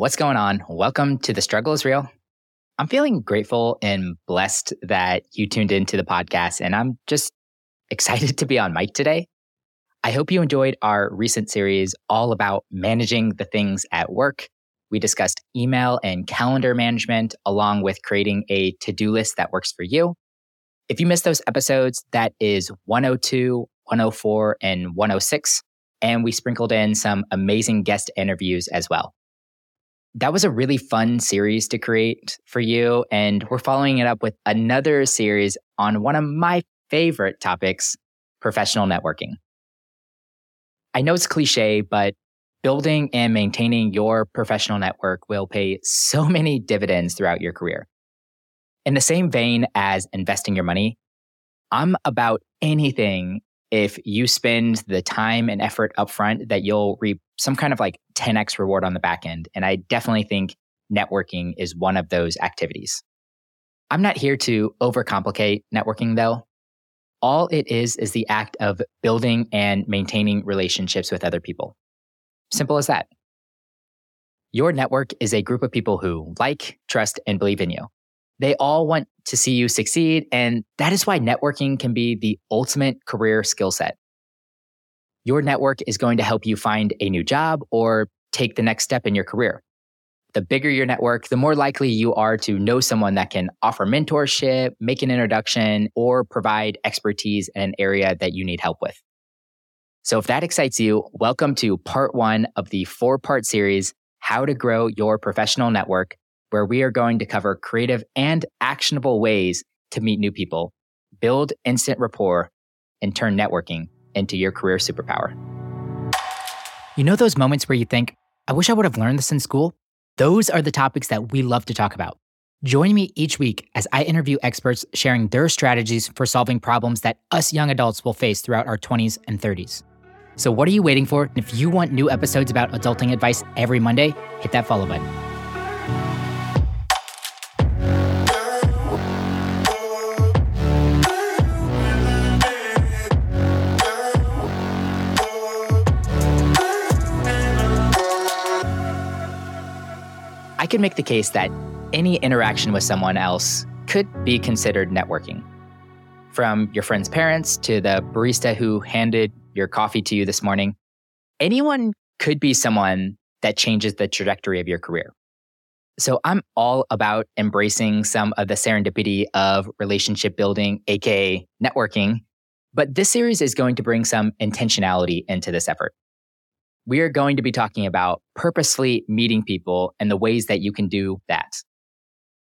What's going on? Welcome to The Struggle is Real. I'm feeling grateful and blessed that you tuned into the podcast, and I'm just excited to be on mic today. I hope you enjoyed our recent series all about managing the things at work. We discussed email and calendar management, along with creating a to do list that works for you. If you missed those episodes, that is 102, 104, and 106. And we sprinkled in some amazing guest interviews as well. That was a really fun series to create for you. And we're following it up with another series on one of my favorite topics professional networking. I know it's cliche, but building and maintaining your professional network will pay so many dividends throughout your career. In the same vein as investing your money, I'm about anything if you spend the time and effort upfront that you'll reap some kind of like 10x reward on the back end. And I definitely think networking is one of those activities. I'm not here to overcomplicate networking though. All it is is the act of building and maintaining relationships with other people. Simple as that. Your network is a group of people who like, trust, and believe in you. They all want to see you succeed. And that is why networking can be the ultimate career skill set. Your network is going to help you find a new job or take the next step in your career. The bigger your network, the more likely you are to know someone that can offer mentorship, make an introduction, or provide expertise in an area that you need help with. So if that excites you, welcome to part one of the four part series, How to Grow Your Professional Network, where we are going to cover creative and actionable ways to meet new people, build instant rapport, and turn networking into your career superpower. You know those moments where you think, I wish I would have learned this in school? Those are the topics that we love to talk about. Join me each week as I interview experts sharing their strategies for solving problems that us young adults will face throughout our 20s and 30s. So, what are you waiting for? If you want new episodes about adulting advice every Monday, hit that follow button. Can make the case that any interaction with someone else could be considered networking. From your friend's parents to the barista who handed your coffee to you this morning, anyone could be someone that changes the trajectory of your career. So I'm all about embracing some of the serendipity of relationship building, aka networking. But this series is going to bring some intentionality into this effort. We are going to be talking about purposely meeting people and the ways that you can do that.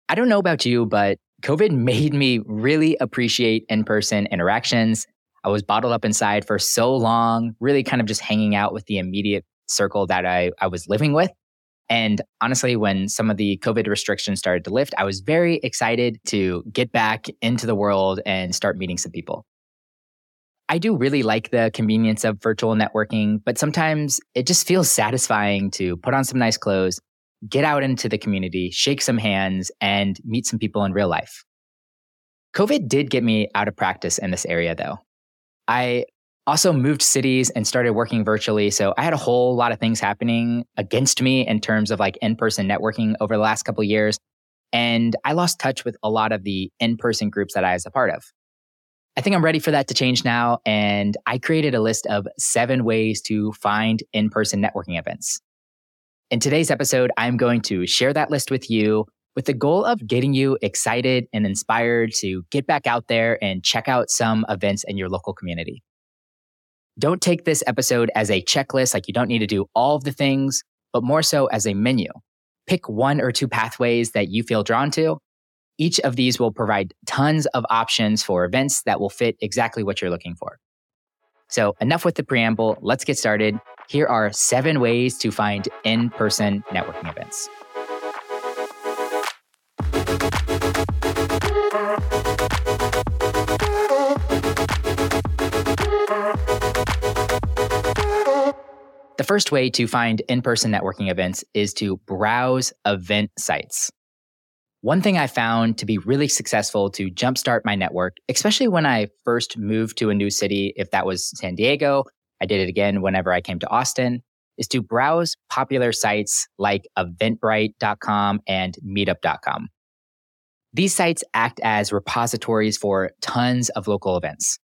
I don't know about you, but COVID made me really appreciate in person interactions I was bottled up inside for so long, really kind of just hanging out with the immediate circle that I, I was living with. And honestly, when some of the COVID restrictions started to lift, I was very excited to get back into the world and start meeting some people. I do really like the convenience of virtual networking, but sometimes it just feels satisfying to put on some nice clothes, get out into the community, shake some hands, and meet some people in real life. COVID did get me out of practice in this area, though. I also moved cities and started working virtually. So I had a whole lot of things happening against me in terms of like in person networking over the last couple years. And I lost touch with a lot of the in person groups that I was a part of. I think I'm ready for that to change now. And I created a list of seven ways to find in person networking events. In today's episode, I'm going to share that list with you with the goal of getting you excited and inspired to get back out there and check out some events in your local community. Don't take this episode as a checklist, like you don't need to do all of the things, but more so as a menu. Pick one or two pathways that you feel drawn to. Each of these will provide tons of options for events that will fit exactly what you're looking for. So, enough with the preamble. Let's get started. Here are seven ways to find in person networking events. The first way to find in person networking events is to browse event sites. One thing I found to be really successful to jumpstart my network, especially when I first moved to a new city, if that was San Diego, I did it again whenever I came to Austin, is to browse popular sites like eventbrite.com and meetup.com. These sites act as repositories for tons of local events.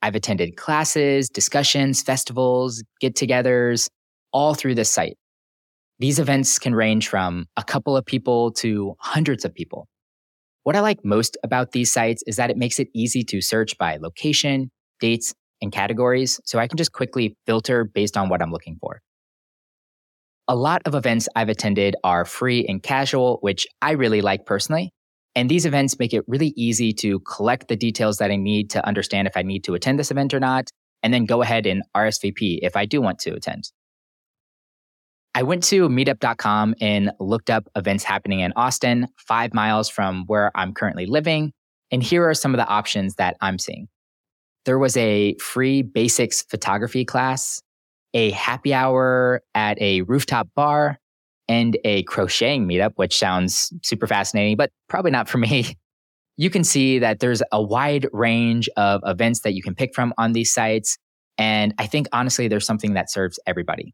I've attended classes, discussions, festivals, get togethers, all through this site. These events can range from a couple of people to hundreds of people. What I like most about these sites is that it makes it easy to search by location, dates, and categories, so I can just quickly filter based on what I'm looking for. A lot of events I've attended are free and casual, which I really like personally. And these events make it really easy to collect the details that I need to understand if I need to attend this event or not, and then go ahead and RSVP if I do want to attend. I went to meetup.com and looked up events happening in Austin, five miles from where I'm currently living. And here are some of the options that I'm seeing. There was a free basics photography class, a happy hour at a rooftop bar, and a crocheting meetup, which sounds super fascinating, but probably not for me. You can see that there's a wide range of events that you can pick from on these sites. And I think honestly, there's something that serves everybody.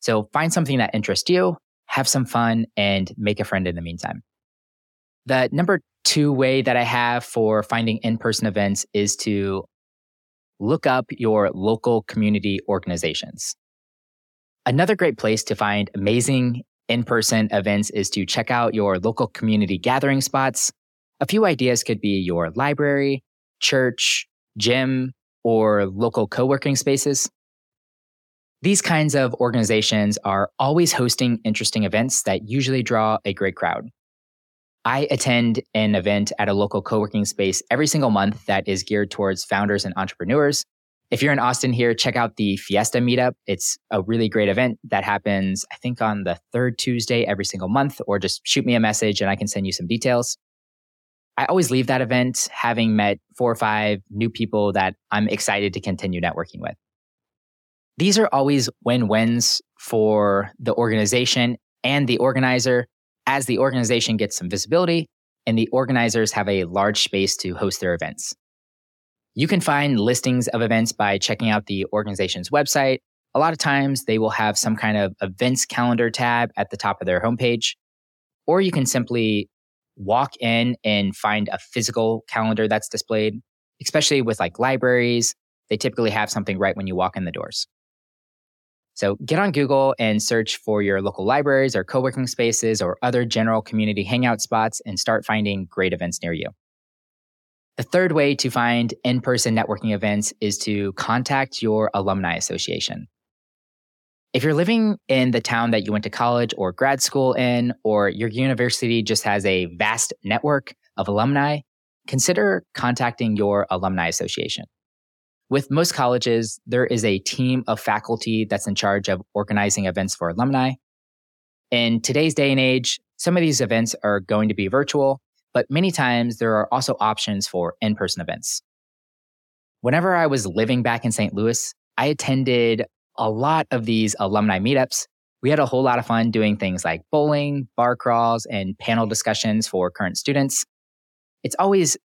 So find something that interests you, have some fun, and make a friend in the meantime. The number two way that I have for finding in person events is to look up your local community organizations. Another great place to find amazing in person events is to check out your local community gathering spots. A few ideas could be your library, church, gym, or local co working spaces. These kinds of organizations are always hosting interesting events that usually draw a great crowd. I attend an event at a local co working space every single month that is geared towards founders and entrepreneurs. If you're in Austin here, check out the Fiesta Meetup. It's a really great event that happens, I think, on the third Tuesday every single month, or just shoot me a message and I can send you some details. I always leave that event having met four or five new people that I'm excited to continue networking with. These are always win wins for the organization and the organizer as the organization gets some visibility and the organizers have a large space to host their events. You can find listings of events by checking out the organization's website. A lot of times they will have some kind of events calendar tab at the top of their homepage, or you can simply walk in and find a physical calendar that's displayed, especially with like libraries. They typically have something right when you walk in the doors. So get on Google and search for your local libraries or co working spaces or other general community hangout spots and start finding great events near you. The third way to find in person networking events is to contact your alumni association. If you're living in the town that you went to college or grad school in, or your university just has a vast network of alumni, consider contacting your alumni association. With most colleges, there is a team of faculty that's in charge of organizing events for alumni. In today's day and age, some of these events are going to be virtual, but many times there are also options for in person events. Whenever I was living back in St. Louis, I attended a lot of these alumni meetups. We had a whole lot of fun doing things like bowling, bar crawls, and panel discussions for current students. It's always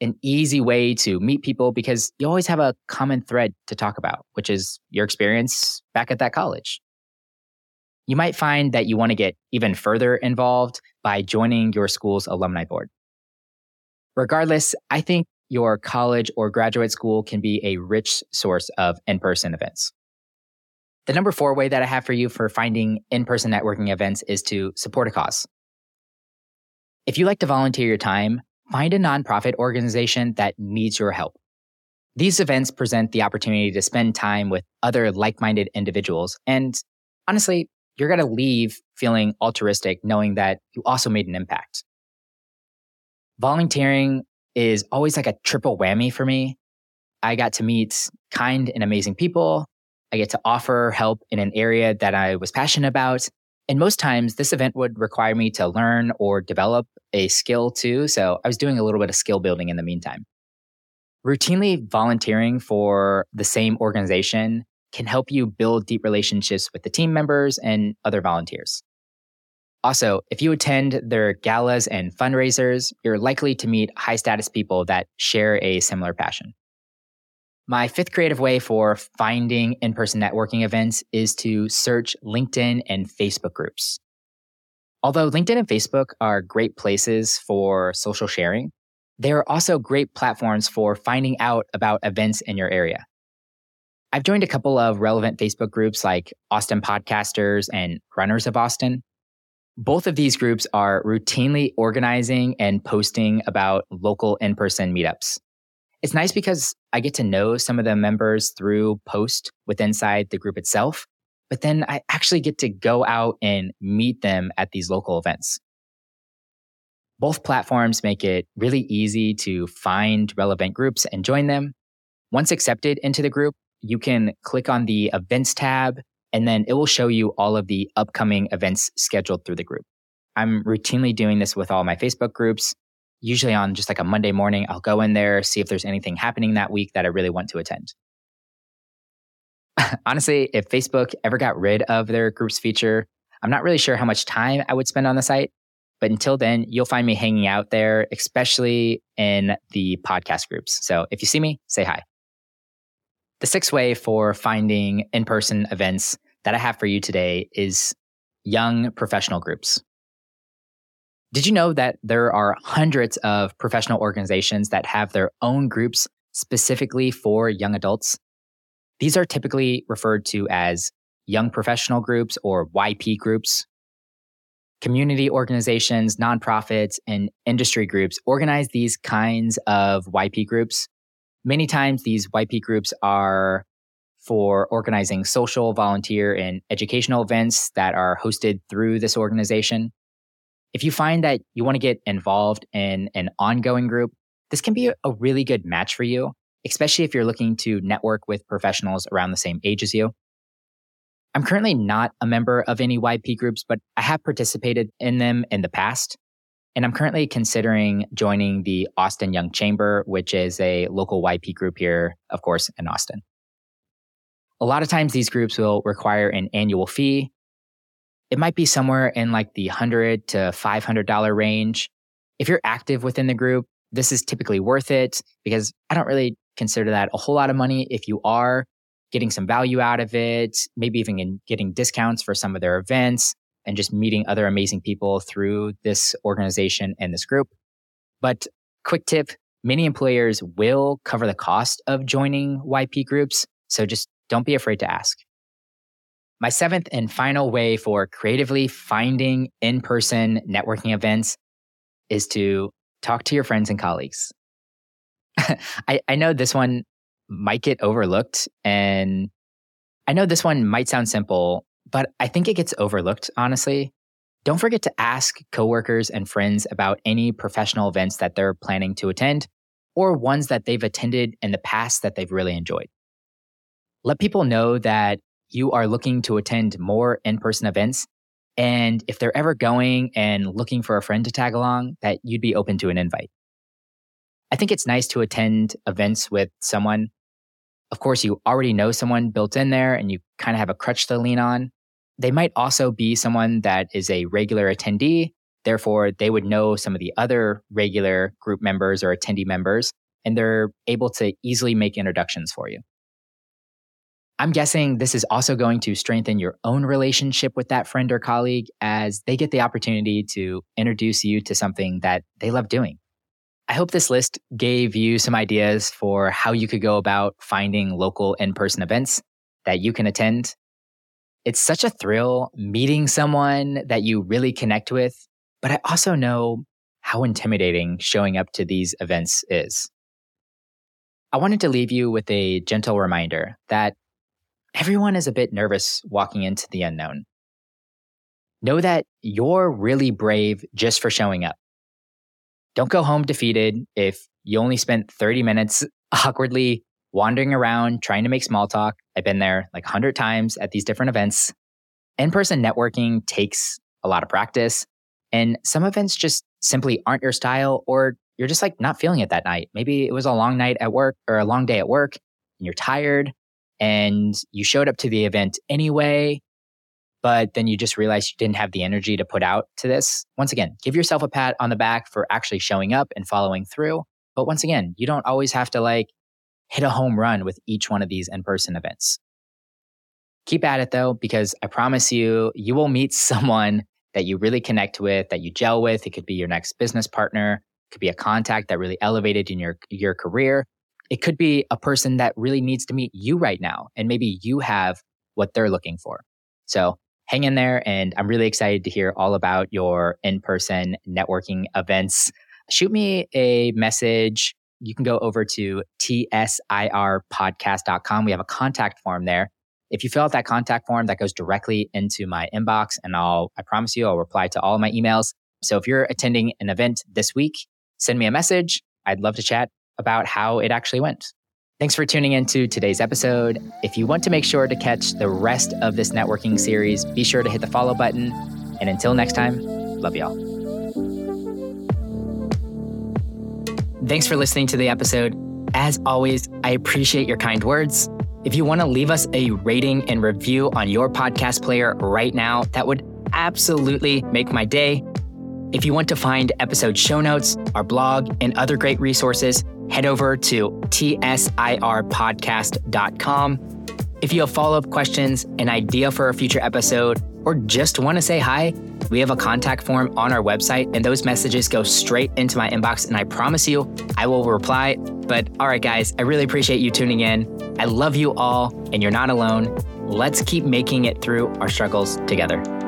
an easy way to meet people because you always have a common thread to talk about, which is your experience back at that college. You might find that you want to get even further involved by joining your school's alumni board. Regardless, I think your college or graduate school can be a rich source of in person events. The number four way that I have for you for finding in person networking events is to support a cause. If you like to volunteer your time, find a nonprofit organization that needs your help. These events present the opportunity to spend time with other like minded individuals and honestly, you're going to leave feeling altruistic, knowing that you also made an impact. Volunteering is always like a triple whammy for me. I got to meet kind and amazing people. I get to offer help in an area that I was passionate about. And most times, this event would require me to learn or develop a skill too. So I was doing a little bit of skill building in the meantime. Routinely volunteering for the same organization can help you build deep relationships with the team members and other volunteers. Also, if you attend their galas and fundraisers, you're likely to meet high status people that share a similar passion. My fifth creative way for finding in person networking events is to search LinkedIn and Facebook groups. Although LinkedIn and Facebook are great places for social sharing, they are also great platforms for finding out about events in your area. I've joined a couple of relevant Facebook groups like Austin Podcasters and Runners of Austin. Both of these groups are routinely organizing and posting about local in person meetups. It's nice because I get to know some of the members through post with inside the group itself, but then I actually get to go out and meet them at these local events. Both platforms make it really easy to find relevant groups and join them. Once accepted into the group, you can click on the events tab and then it will show you all of the upcoming events scheduled through the group. I'm routinely doing this with all my Facebook groups. Usually on just like a Monday morning, I'll go in there, see if there's anything happening that week that I really want to attend. Honestly, if Facebook ever got rid of their groups feature, I'm not really sure how much time I would spend on the site. But until then, you'll find me hanging out there, especially in the podcast groups. So if you see me, say hi. The sixth way for finding in person events that I have for you today is young professional groups. Did you know that there are hundreds of professional organizations that have their own groups specifically for young adults? These are typically referred to as young professional groups or YP groups. Community organizations, nonprofits, and industry groups organize these kinds of YP groups. Many times, these YP groups are for organizing social, volunteer, and educational events that are hosted through this organization. If you find that you want to get involved in an ongoing group, this can be a really good match for you especially if you're looking to network with professionals around the same age as you. I'm currently not a member of any YP groups, but I have participated in them in the past. And I'm currently considering joining the Austin Young Chamber, which is a local YP group here, of course, in Austin. A lot of times these groups will require an annual fee. It might be somewhere in like the 100 to $500 range. If you're active within the group, this is typically worth it because I don't really consider that a whole lot of money if you are getting some value out of it, maybe even getting discounts for some of their events and just meeting other amazing people through this organization and this group. But quick tip, many employers will cover the cost of joining YP groups. So just don't be afraid to ask. My seventh and final way for creatively finding in person networking events is to talk to your friends and colleagues. I, I know this one might get overlooked. And I know this one might sound simple, but I think it gets overlooked, honestly. Don't forget to ask coworkers and friends about any professional events that they're planning to attend or ones that they've attended in the past that they've really enjoyed. Let people know that you are looking to attend more in person events. And if they're ever going and looking for a friend to tag along, that you'd be open to an invite. I think it's nice to attend events with someone. Of course, you already know someone built in there and you kind of have a crutch to lean on. They might also be someone that is a regular attendee. Therefore, they would know some of the other regular group members or attendee members, and they're able to easily make introductions for you. I'm guessing this is also going to strengthen your own relationship with that friend or colleague as they get the opportunity to introduce you to something that they love doing. I hope this list gave you some ideas for how you could go about finding local in person events that you can attend. It's such a thrill meeting someone that you really connect with, but I also know how intimidating showing up to these events is. I wanted to leave you with a gentle reminder that everyone is a bit nervous walking into the unknown. Know that you're really brave just for showing up. Don't go home defeated if you only spent 30 minutes awkwardly wandering around trying to make small talk. I've been there like 100 times at these different events. In person networking takes a lot of practice, and some events just simply aren't your style, or you're just like not feeling it that night. Maybe it was a long night at work or a long day at work, and you're tired, and you showed up to the event anyway, but then you just realized you didn't have the energy to put out to this. Once again, give yourself a pat on the back for actually showing up and following through. But once again, you don't always have to like hit a home run with each one of these in person events. Keep at it though, because I promise you, you will meet someone that you really connect with, that you gel with. It could be your next business partner, it could be a contact that really elevated in your, your career. It could be a person that really needs to meet you right now, and maybe you have what they're looking for. So hang in there. And I'm really excited to hear all about your in person networking events. Shoot me a message. You can go over to tsirpodcast.com. We have a contact form there. If you fill out that contact form, that goes directly into my inbox, and I'll, I promise you, I'll reply to all of my emails. So if you're attending an event this week, send me a message. I'd love to chat about how it actually went. Thanks for tuning in to today's episode. If you want to make sure to catch the rest of this networking series, be sure to hit the follow button. And until next time, love y'all. Thanks for listening to the episode. As always, I appreciate your kind words. If you want to leave us a rating and review on your podcast player right now, that would absolutely make my day. If you want to find episode show notes, our blog, and other great resources, head over to tsirpodcast.com. If you have follow up questions, an idea for a future episode, or just want to say hi, we have a contact form on our website, and those messages go straight into my inbox. And I promise you, I will reply. But all right, guys, I really appreciate you tuning in. I love you all, and you're not alone. Let's keep making it through our struggles together.